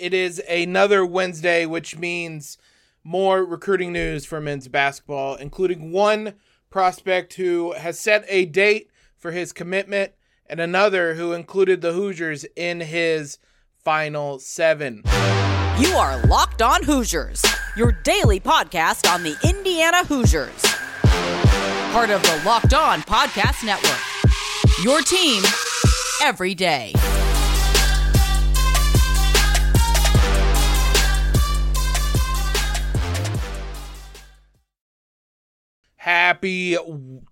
It is another Wednesday, which means more recruiting news for men's basketball, including one prospect who has set a date for his commitment and another who included the Hoosiers in his final seven. You are Locked On Hoosiers, your daily podcast on the Indiana Hoosiers. Part of the Locked On Podcast Network. Your team every day. Happy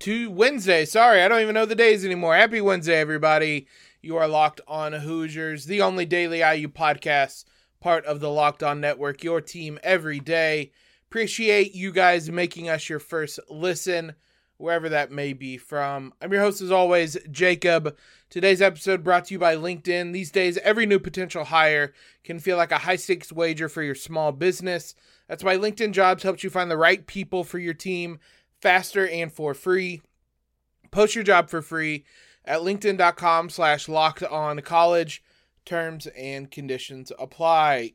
to Wednesday. Sorry, I don't even know the days anymore. Happy Wednesday, everybody. You are locked on Hoosiers, the only daily IU podcast, part of the Locked On Network, your team every day. Appreciate you guys making us your first listen, wherever that may be from. I'm your host, as always, Jacob. Today's episode brought to you by LinkedIn. These days, every new potential hire can feel like a high stakes wager for your small business. That's why LinkedIn Jobs helps you find the right people for your team faster and for free. Post your job for free at linkedin.com slash locked on college. Terms and conditions apply.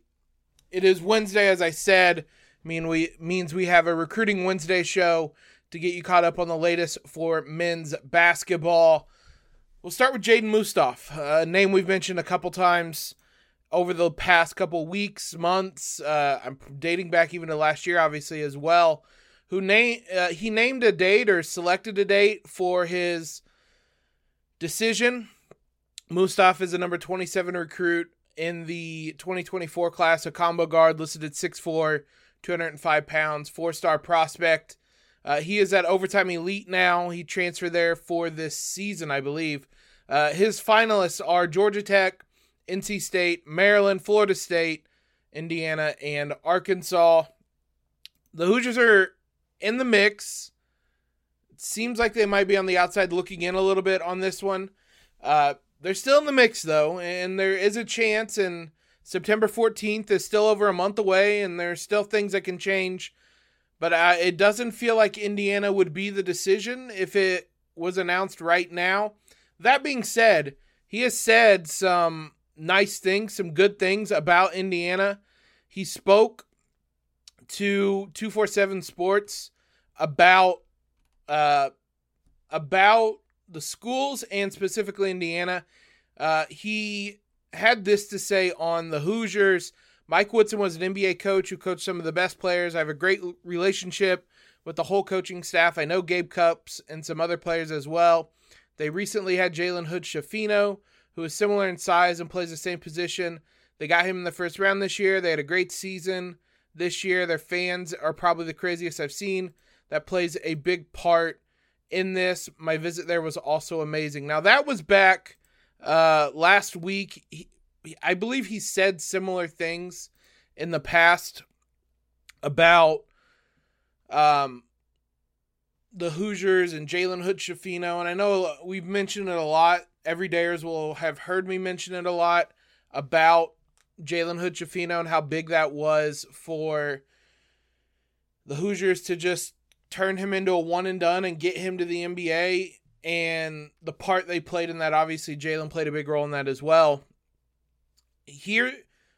It is Wednesday, as I said. Mean we means we have a recruiting Wednesday show to get you caught up on the latest for men's basketball. We'll start with Jaedan Mustaf, a name we've mentioned a couple times over the past couple weeks, months. Uh, I'm dating back even to last year, obviously as well who name uh, he named a date or selected a date for his decision. Mustaf is a number 27 recruit in the 2024 class, a combo guard listed at 6'4, 205 pounds, four star prospect. Uh, he is at Overtime Elite now. He transferred there for this season, I believe. Uh, his finalists are Georgia Tech, NC State, Maryland, Florida State, Indiana, and Arkansas. The Hoosiers are in the mix. It seems like they might be on the outside looking in a little bit on this one. Uh, they're still in the mix though, and there is a chance. And September 14th is still over a month away, and there's still things that can change. But uh, it doesn't feel like Indiana would be the decision if it was announced right now. That being said, he has said some nice things, some good things about Indiana. He spoke to 247 Sports about uh, about the schools and specifically Indiana. Uh, he had this to say on the Hoosiers. Mike Woodson was an NBA coach who coached some of the best players. I have a great relationship with the whole coaching staff. I know Gabe Cupps and some other players as well. They recently had Jalen Hood Schifino, who is similar in size and plays the same position. They got him in the first round this year. They had a great season this year. Their fans are probably the craziest I've seen that plays a big part in this. My visit there was also amazing. Now that was back uh, last week. He, I believe he said similar things in the past about um, the Hoosiers and Jalen Hood Schifino, and I know we've mentioned it a lot. Every Everydayers will have heard me mention it a lot about Jalen Hood Schifino and how big that was for the Hoosiers to just turn him into a one and done and get him to the NBA. And the part they played in that, obviously, Jalen played a big role in that as well. Here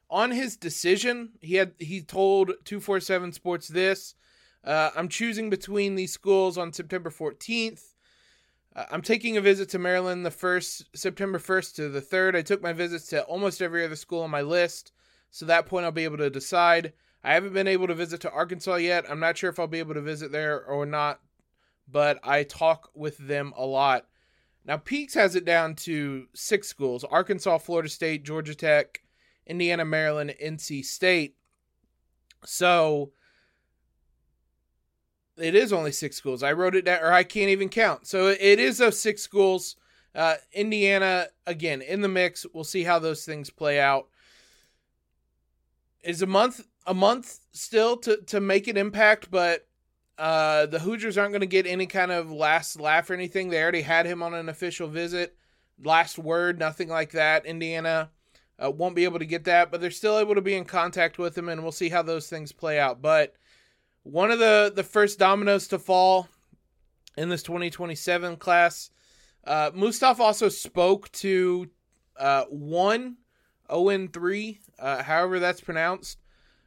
on his decision, he had he told 247 Sports this. Uh, I'm choosing between these schools on September 14th. Uh, I'm taking a visit to Maryland the first September 1st to the 3rd. I took my visits to almost every other school on my list, so that point I'll be able to decide. I haven't been able to visit to Arkansas yet. I'm not sure if I'll be able to visit there or not, but I talk with them a lot. Now, Peaks has it down to six schools Arkansas, Florida State, Georgia Tech, Indiana, Maryland, NC State. So it is only six schools. I wrote it down, or I can't even count. So it is those six schools. Uh, Indiana, again, in the mix. We'll see how those things play out. Is a month a month still to to make an impact, but uh, the Hoosiers aren't going to get any kind of last laugh or anything. They already had him on an official visit. Last word, nothing like that. Indiana uh, won't be able to get that, but they're still able to be in contact with him, and we'll see how those things play out. But one of the the first dominoes to fall in this 2027 class. Uh, Mustaf also spoke to uh, one 0 3, uh, however that's pronounced,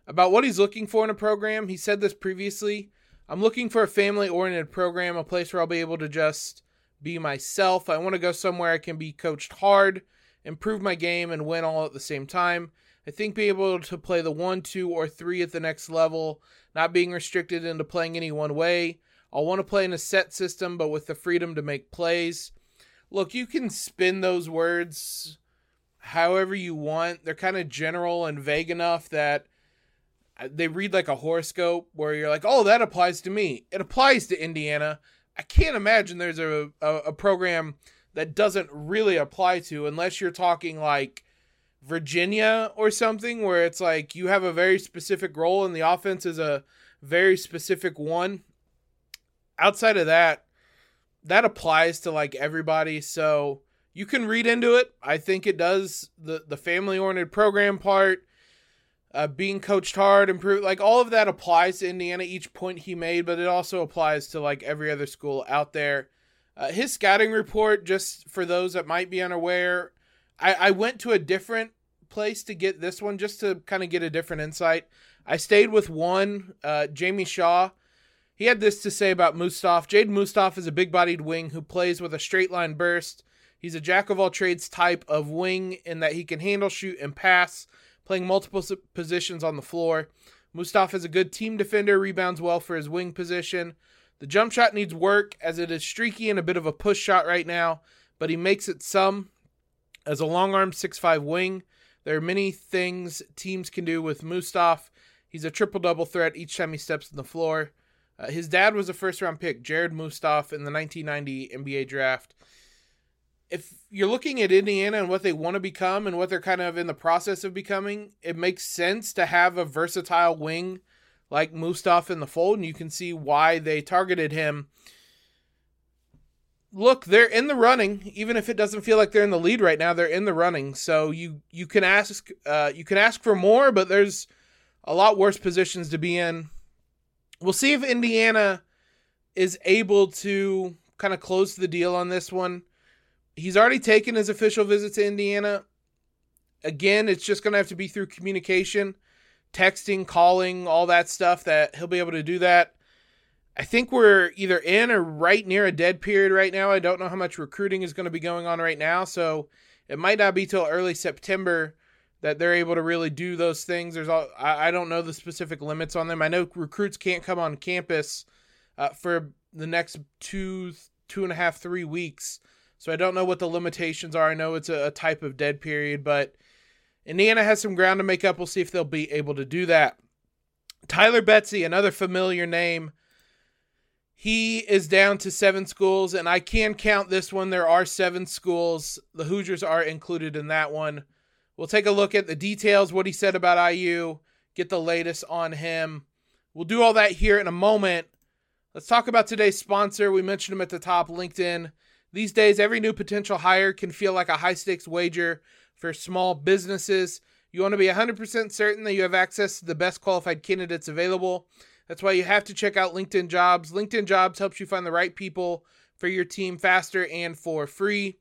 about what he's looking for in a program. He said this previously. I'm looking for a family oriented program, a place where I'll be able to just be myself. I want to go somewhere I can be coached hard, improve my game, and win all at the same time. I think being able to play the one, two, or three at the next level, not being restricted into playing any one way. I'll want to play in a set system, but with the freedom to make plays. Look, you can spin those words however you want. They're kind of general and vague enough that they read like a horoscope where you're like, oh, that applies to me. It applies to Indiana. I can't imagine there's a, a, a program that doesn't really apply to unless you're talking like Virginia or something where it's like you have a very specific role and the offense is a very specific one. Outside of that, that applies to like everybody. So you can read into it. I think it does the the family oriented program part, uh, being coached hard, improve like all of that applies to Indiana. Each point he made, but it also applies to like every other school out there. Uh, his scouting report, just for those that might be unaware, I, I went to a different place to get this one just to kind of get a different insight. I stayed with one, uh, Jamie Shaw. He had this to say about Mustaf. Jade Mustaf is a big bodied wing who plays with a straight line burst. He's a jack of all trades type of wing in that he can handle, shoot, and pass, playing multiple positions on the floor. Mustaf is a good team defender, rebounds well for his wing position. The jump shot needs work as it is streaky and a bit of a push shot right now, but he makes it some. As a long arm 6'5 wing, there are many things teams can do with Mustaf. He's a triple double threat each time he steps on the floor. Uh, his dad was a first round pick, Jerrod Mustaf, in the 1990 NBA draft. If you're looking at Indiana and what they want to become and what they're kind of in the process of becoming, it makes sense to have a versatile wing like Mustaf in the fold, and you can see why they targeted him. Look, they're in the running, even if it doesn't feel like they're in the lead right now. They're in the running, so you you can ask uh, you can ask for more, but there's a lot worse positions to be in we'll see if Indiana is able to kind of close the deal on this one. He's already taken his official visit to Indiana. Again, it's just going to have to be through communication, texting, calling, all that stuff that he'll be able to do that. I think we're either in or right near a dead period right now. I don't know how much recruiting is going to be going on right now, so it might not be till early September that they're able to really do those things. There's all I, don't know the specific limits on them. I know recruits can't come on campus uh, for the next two two and a half three weeks, so I don't know what the limitations are. I know it's a, a type of dead period, but Indiana has some ground to make up. We'll see if they'll be able to do that. Tyler Betsey, another familiar name. He is down to seven schools, and I can count this one. There are seven schools. The Hoosiers are included in that one. We'll take a look at the details, what he said about IU, get the latest on him. We'll do all that here in a moment. Let's talk about today's sponsor. We mentioned him at the top, LinkedIn. These days, every new potential hire can feel like a high stakes wager for small businesses. You want to be 100% certain that you have access to the best qualified candidates available. That's why you have to check out LinkedIn Jobs. LinkedIn Jobs helps you find the right people for your team faster and for free.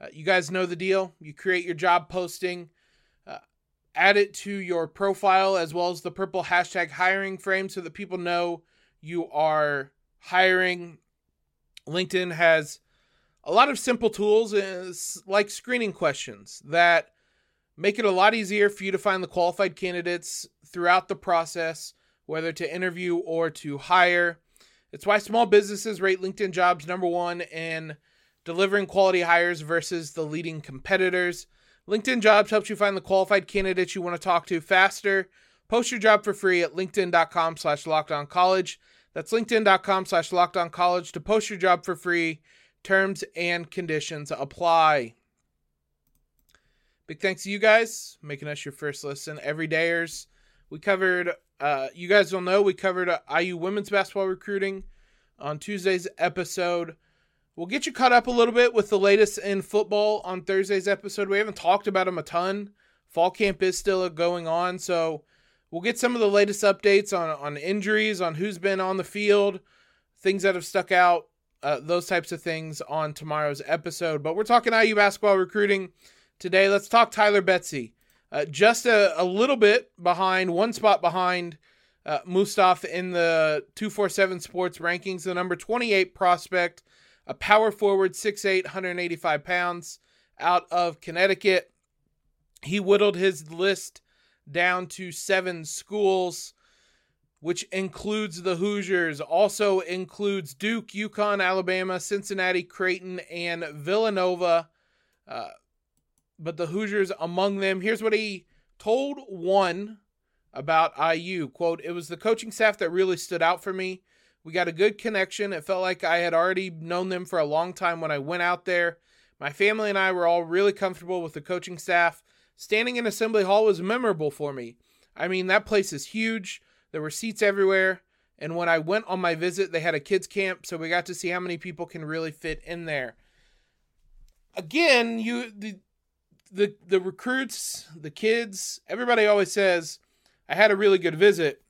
Uh, you guys know the deal. You create your job posting, uh, add it to your profile as well as the purple hashtag hiring frame so that people know you are hiring. LinkedIn has a lot of simple tools uh, like screening questions that make it a lot easier for you to find the qualified candidates throughout the process, whether to interview or to hire. It's why small businesses rate LinkedIn jobs number one in delivering quality hires versus the leading competitors. LinkedIn Jobs helps you find the qualified candidates you want to talk to faster. Post your job for free at linkedin.com slash locked on college. That's linkedin.com slash locked on college to post your job for free. Terms and conditions apply. Big thanks to you guys making us your first listen. Everydayers. We covered, uh, you guys will know, we covered uh, IU women's basketball recruiting on Tuesday's episode. We'll get you caught up a little bit with the latest in football on Thursday's episode. We haven't talked about them a ton. Fall camp is still going on, so we'll get some of the latest updates on, on injuries, on who's been on the field, things that have stuck out, uh, those types of things on tomorrow's episode. But we're talking IU basketball recruiting today. Let's talk Tyler Betsey. uh, just a, a little bit behind, one spot behind uh, Mustaf in the 247 Sports rankings, the number 28 prospect, a power forward, 6'8, 185 pounds, out of Connecticut. He whittled his list down to seven schools, which includes the Hoosiers, also includes Duke, UConn, Alabama, Cincinnati, Creighton, and Villanova. Uh, but the Hoosiers among them. Here's what he told one about IU. Quote, it was the coaching staff that really stood out for me. We got a good connection. It felt like I had already known them for a long time when I went out there. My family and I were all really comfortable with the coaching staff. Standing in Assembly Hall was memorable for me. I mean, that place is huge. There were seats everywhere. And when I went on my visit, they had a kids' camp, so we got to see how many people can really fit in there. Again, you the the the recruits, the kids, everybody always says, I had a really good visit.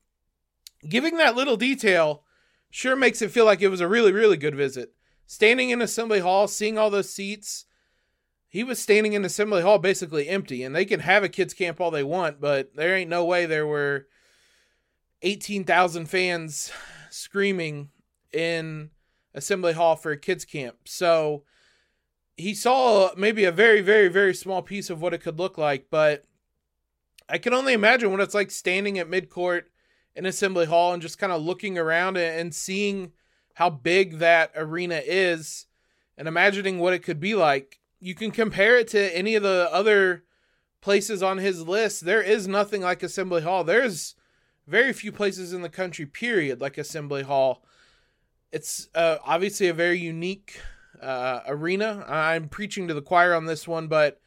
Giving that little detail sure makes it feel like it was a really, really good visit. Standing in Assembly Hall, seeing all those seats, he was standing in Assembly Hall basically empty, and they can have a kids' camp all they want, but there ain't no way there were 18,000 fans screaming in Assembly Hall for a kids' camp. So he saw maybe a very, very, very small piece of what it could look like, but I can only imagine what it's like standing at midcourt in Assembly Hall and just kind of looking around and seeing how big that arena is and imagining what it could be like. You can compare it to any of the other places on his list. There is nothing like Assembly Hall. There's very few places in the country, period, like Assembly Hall. It's uh, obviously a very unique uh, arena. I'm preaching to the choir on this one, but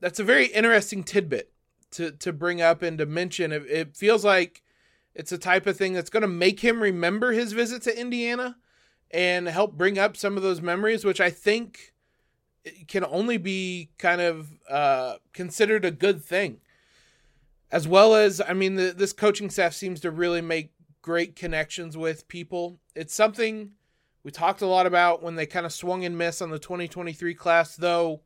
that's a very interesting tidbit to to bring up and to mention. It, it feels like it's a type of thing that's going to make him remember his visit to Indiana and help bring up some of those memories, which I think can only be kind of uh, considered a good thing. As well as, I mean, the, this coaching staff seems to really make great connections with people. It's something we talked a lot about when they kind of swung and missed on the 2023 class, though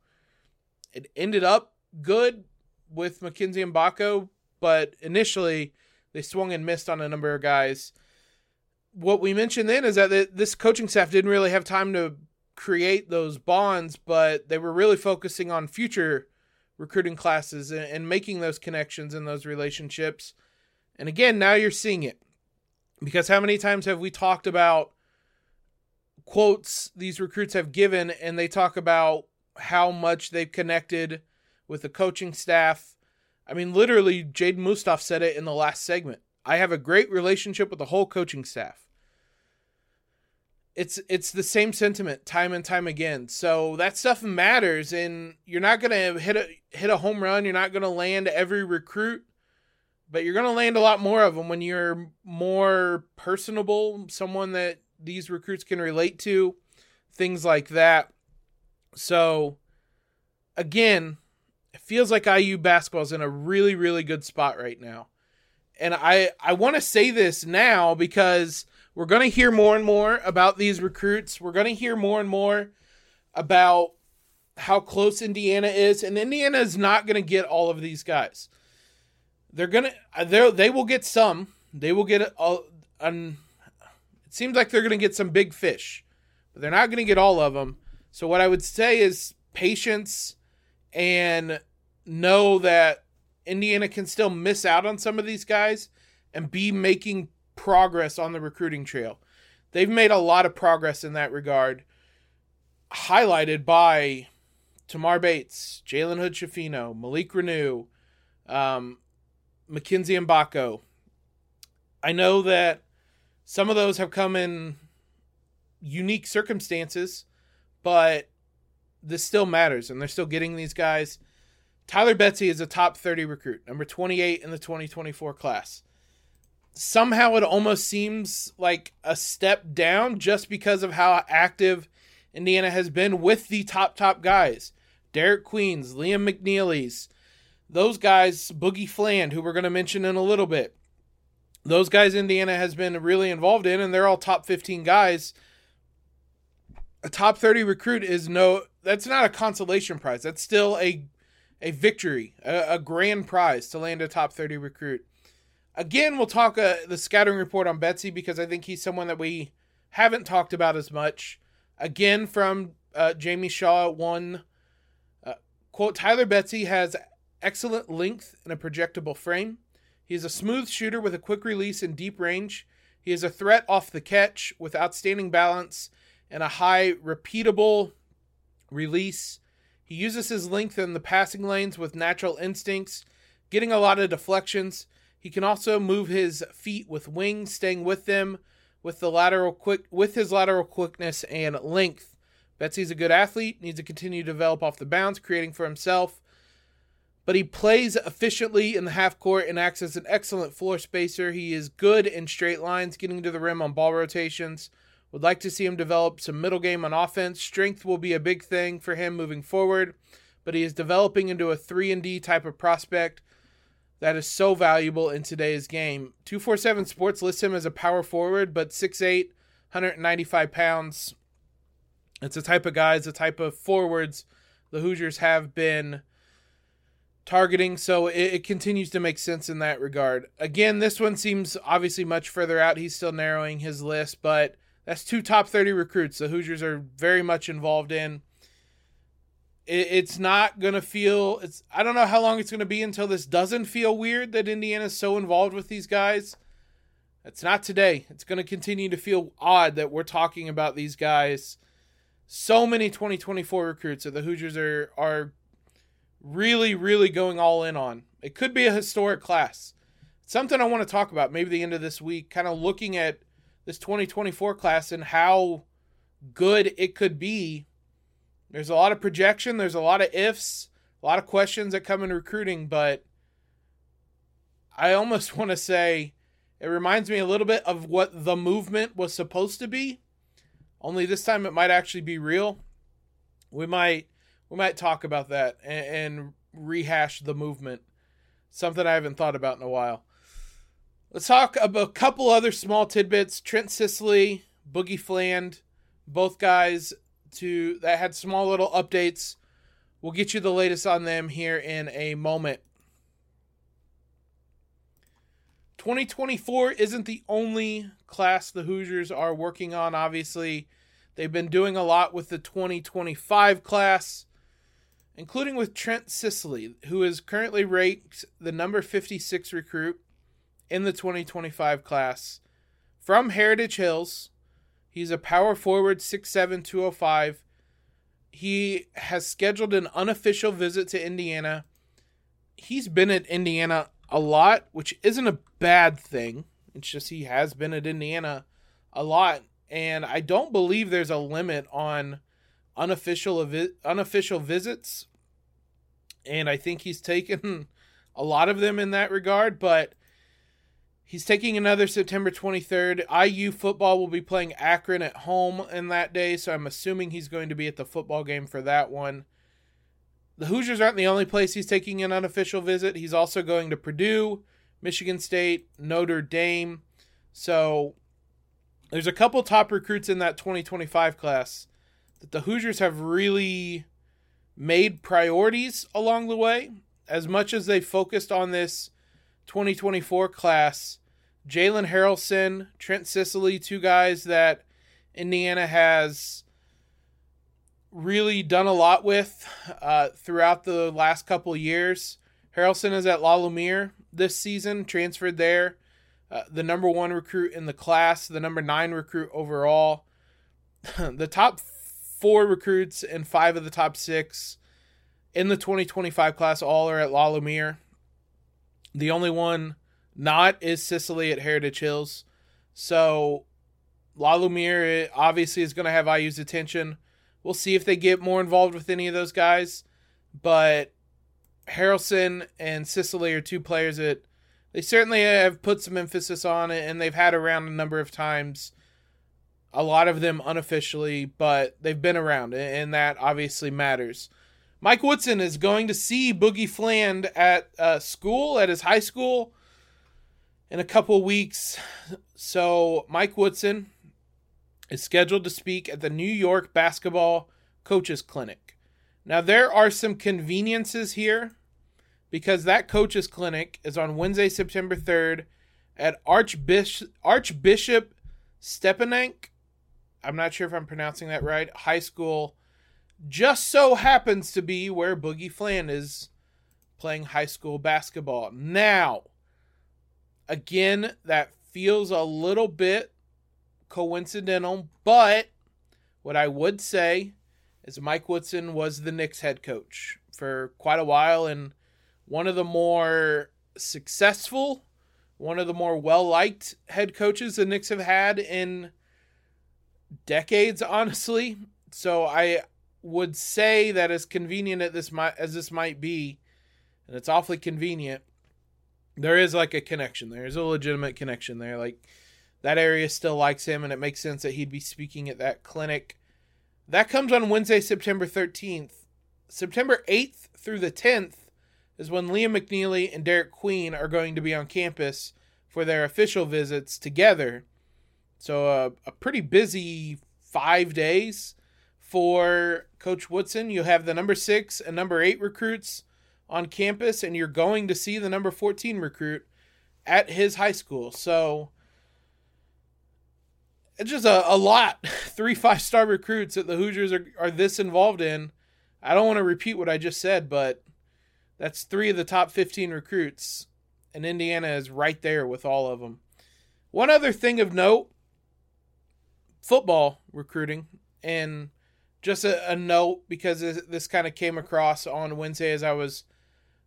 it ended up good with Mackenzie Mgbako, but initially they swung and missed on a number of guys. What we mentioned then is that this coaching staff didn't really have time to create those bonds, but they were really focusing on future recruiting classes and, making those connections and those relationships. And again, now you're seeing it. Because how many times have we talked about quotes these recruits have given, and they talk about how much they've connected with the coaching staff. I mean, literally, Jaedan Mustaf said it in the last segment. I have a great relationship with the whole coaching staff. It's it's the same sentiment time and time again. So that stuff matters, and you're not gonna hit a hit a home run. You're not gonna land every recruit, but you're gonna land a lot more of them when you're more personable, someone that these recruits can relate to, things like that. So, again, it feels like IU basketball is in a really, really good spot right now. And I, I want to say this now because we're going to hear more and more about these recruits. We're going to hear more and more about how close Indiana is. And Indiana is not going to get all of these guys. They're going to, uh, they they will get some. They will get a, an, it seems like they're going to get some big fish, but they're not going to get all of them. So what I would say is patience and know that Indiana can still miss out on some of these guys and be making progress on the recruiting trail. They've made a lot of progress in that regard, highlighted by Tamar Bates, Jalen Hood Schifino, Malik Reneau, um, Mackenzie Mgbako. I know that some of those have come in unique circumstances, but this still matters, and they're still getting these guys. Tyler Betsey is a top 30 recruit, number 28 in the 2024 class. Somehow it almost seems like a step down just because of how active Indiana has been with the top, top guys. Derek Queens, Liam McNeely's, those guys, Boogie Fland, who we're going to mention in a little bit those guys Indiana has been really involved in, and they're all top 15 guys. A top 30 recruit is no, that's not a consolation prize. That's still a a victory, a, a grand prize to land a top 30 recruit. Again, we'll talk uh, the scouting report on Betsey because I think he's someone that we haven't talked about as much. Again, from uh, Jamie Shaw, one uh, quote Tyler Betsey has excellent length and a projectable frame. He is a smooth shooter with a quick release and deep range. He is a threat off the catch with outstanding balance and a high repeatable release. He uses his length in the passing lanes with natural instincts, getting a lot of deflections. He can also move his feet with wings, staying with them with the lateral quick with his lateral quickness and length. Betsey's a good athlete, needs to continue to develop off the bounce, creating for himself. But he plays efficiently in the half court and acts as an excellent floor spacer. He is good in straight lines, getting to the rim on ball rotations. Would like to see him develop some middle game on offense. Strength will be a big thing for him moving forward, but he is developing into a 3 and D type of prospect that is so valuable in today's game. 247 Sports lists him as a power forward, but 6'8, 195 pounds. It's a type of guys, a type of forwards the Hoosiers have been targeting, so it, it, continues to make sense in that regard. Again, this one seems obviously much further out. He's still narrowing his list, but that's two top 30 recruits the Hoosiers are very much involved in. It, it's not to feel it's I don't know how long it's to be until this doesn't feel weird that Indiana's so involved with these guys. It's not today. It's to continue to feel odd that we're talking about these guys. So many 2024 recruits that the Hoosiers are are really really going all in on. It could be a historic class. something I want to talk about maybe the end of this week, kind of looking at this 2024 class and how good it could be. There's a lot of projection, there's a lot of ifs, a lot of questions that come in recruiting, but I almost want to say it reminds me a little bit of what the movement was supposed to be. Only this time it might actually be real. We might we might talk about that and, and rehash the movement. Something I haven't thought about in a while. Let's talk about a couple other small tidbits. Trent Sisley, Boogie Fland, both guys to that had small little updates. We'll get you the latest on them here in a moment. 2024 isn't the only class the Hoosiers are working on, obviously. They've been doing a lot with the 2025 class, including with Trent Sisley, who is currently ranked the number 56 recruit in the 2025 class from Heritage Hills. He's a power forward, 6'7, 205. He has scheduled an unofficial visit to Indiana. He's been at Indiana a lot, which isn't a bad thing. It's just he has been at Indiana a lot. And I don't believe there's a limit on unofficial unofficial visits. And I think he's taken a lot of them in that regard. But He's taking another September 23rd. IU football will be playing Akron at home in that day, so I'm assuming he's going to be at the football game for that one. The Hoosiers aren't the only place he's taking an unofficial visit. He's also going to Purdue, Michigan State, Notre Dame. So there's a couple top recruits in that 2025 class that the Hoosiers have really made priorities along the way. As much as they focused on this 2024 class. Jalen Haralson, Trent Sisley, two guys that Indiana has really done a lot with uh, throughout the last couple years. Haralson is at La Lumiere this season, transferred there. Uh, the number one recruit in the class, the number nine recruit overall. the top four recruits and five of the top six in the 2025 class all are at La Lumiere. The only one not is Sisley at Heritage Hills. So La Lumiere eh, obviously is going to have IU's attention. We'll see if they get more involved with any of those guys. But Haralson and Sisley are two players that they certainly have put some emphasis on it and they've had around a number of times. A lot of them unofficially, but they've been around, and that obviously matters. Mike Woodson is going to see Boogie Fland at uh, school, at his high school, in a couple weeks. So, Mike Woodson is scheduled to speak at the New York Basketball Coaches Clinic. Now, there are some conveniences here because that coach's clinic is on Wednesday, September 3rd at Archbishop, Archbishop. I'm not sure if I'm pronouncing that right. High school just so happens to be where Boogie Fland is playing high school basketball. Now, again, that feels a little bit coincidental, but what I would say is Mike Woodson was the Knicks head coach for quite a while and one of the more successful, one of the more well liked head coaches the Knicks have had in decades, honestly. So I would say that as convenient as this might as this might be, and it's awfully convenient, there is like a connection. There's a legitimate connection there. Like that area still likes him, and it makes sense that he'd be speaking at that clinic. That comes on Wednesday, September 13th. September 8th through the 10th is when Liam McNeely and Derek Queen are going to be on campus for their official visits together. So, uh, a pretty busy five days for Coach Woodson. You have the number six and number eight recruits on campus, and you're going to see the number 14 recruit at his high school. So, it's just a, a lot. Three five star recruits that the Hoosiers are, are this involved in. I don't want to repeat what I just said, but that's three of the top 15 recruits, and Indiana is right there with all of them. One other thing of note football recruiting, and just a, a note because this, this kind of came across on Wednesday as I was,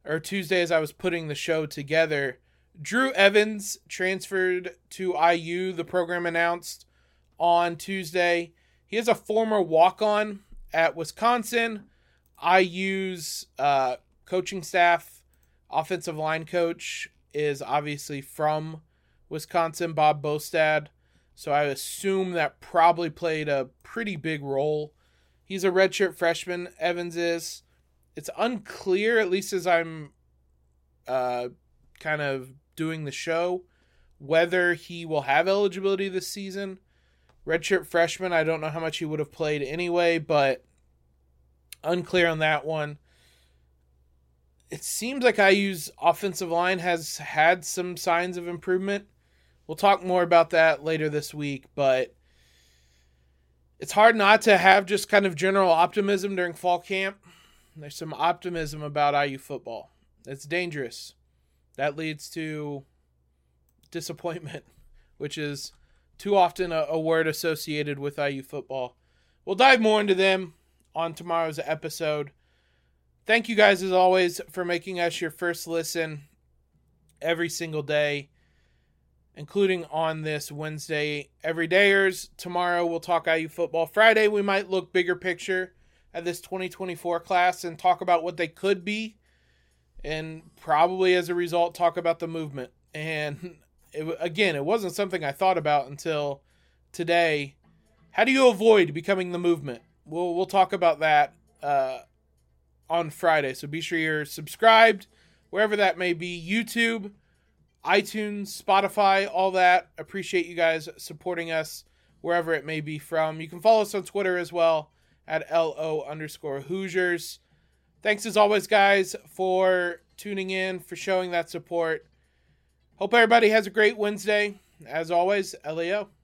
or Tuesday as I was putting the show together. Drew Evans transferred to IU, the program announced on Tuesday. He is a former walk on at Wisconsin. IU's uh, coaching staff, offensive line coach, is obviously from Wisconsin, Bob Bostad. So I assume that probably played a pretty big role. He's a redshirt freshman, Evans is. It's unclear, at least as I'm uh, kind of doing the show, whether he will have eligibility this season. Redshirt freshman, I don't know how much he would have played anyway, but unclear on that one it seems like IU's offensive line has had some signs of improvement. We'll talk more about that later this week, but it's hard not to have just kind of general optimism during fall camp. There's some optimism about IU football. It's dangerous. That leads to disappointment, which is too often a, a word associated with IU football. We'll dive more into them on tomorrow's episode. Thank you guys, as always, for making us your first listen every single day, including on this Wednesday everydayers. Tomorrow we'll talk IU football. Friday we might look bigger picture at this 2024 class and talk about what they could be, and probably as a result talk about the movement. And it, again, it wasn't something I thought about until today. How do you avoid becoming the movement? We'll we'll talk about that. Uh, on Friday. So be sure you're subscribed wherever that may be YouTube, iTunes, Spotify, all that. Appreciate you guys supporting us wherever it may be from. You can follow us on Twitter as well at LO underscore Hoosiers. Thanks as always, guys, for tuning in, for showing that support. Hope everybody has a great Wednesday. As always, LEO.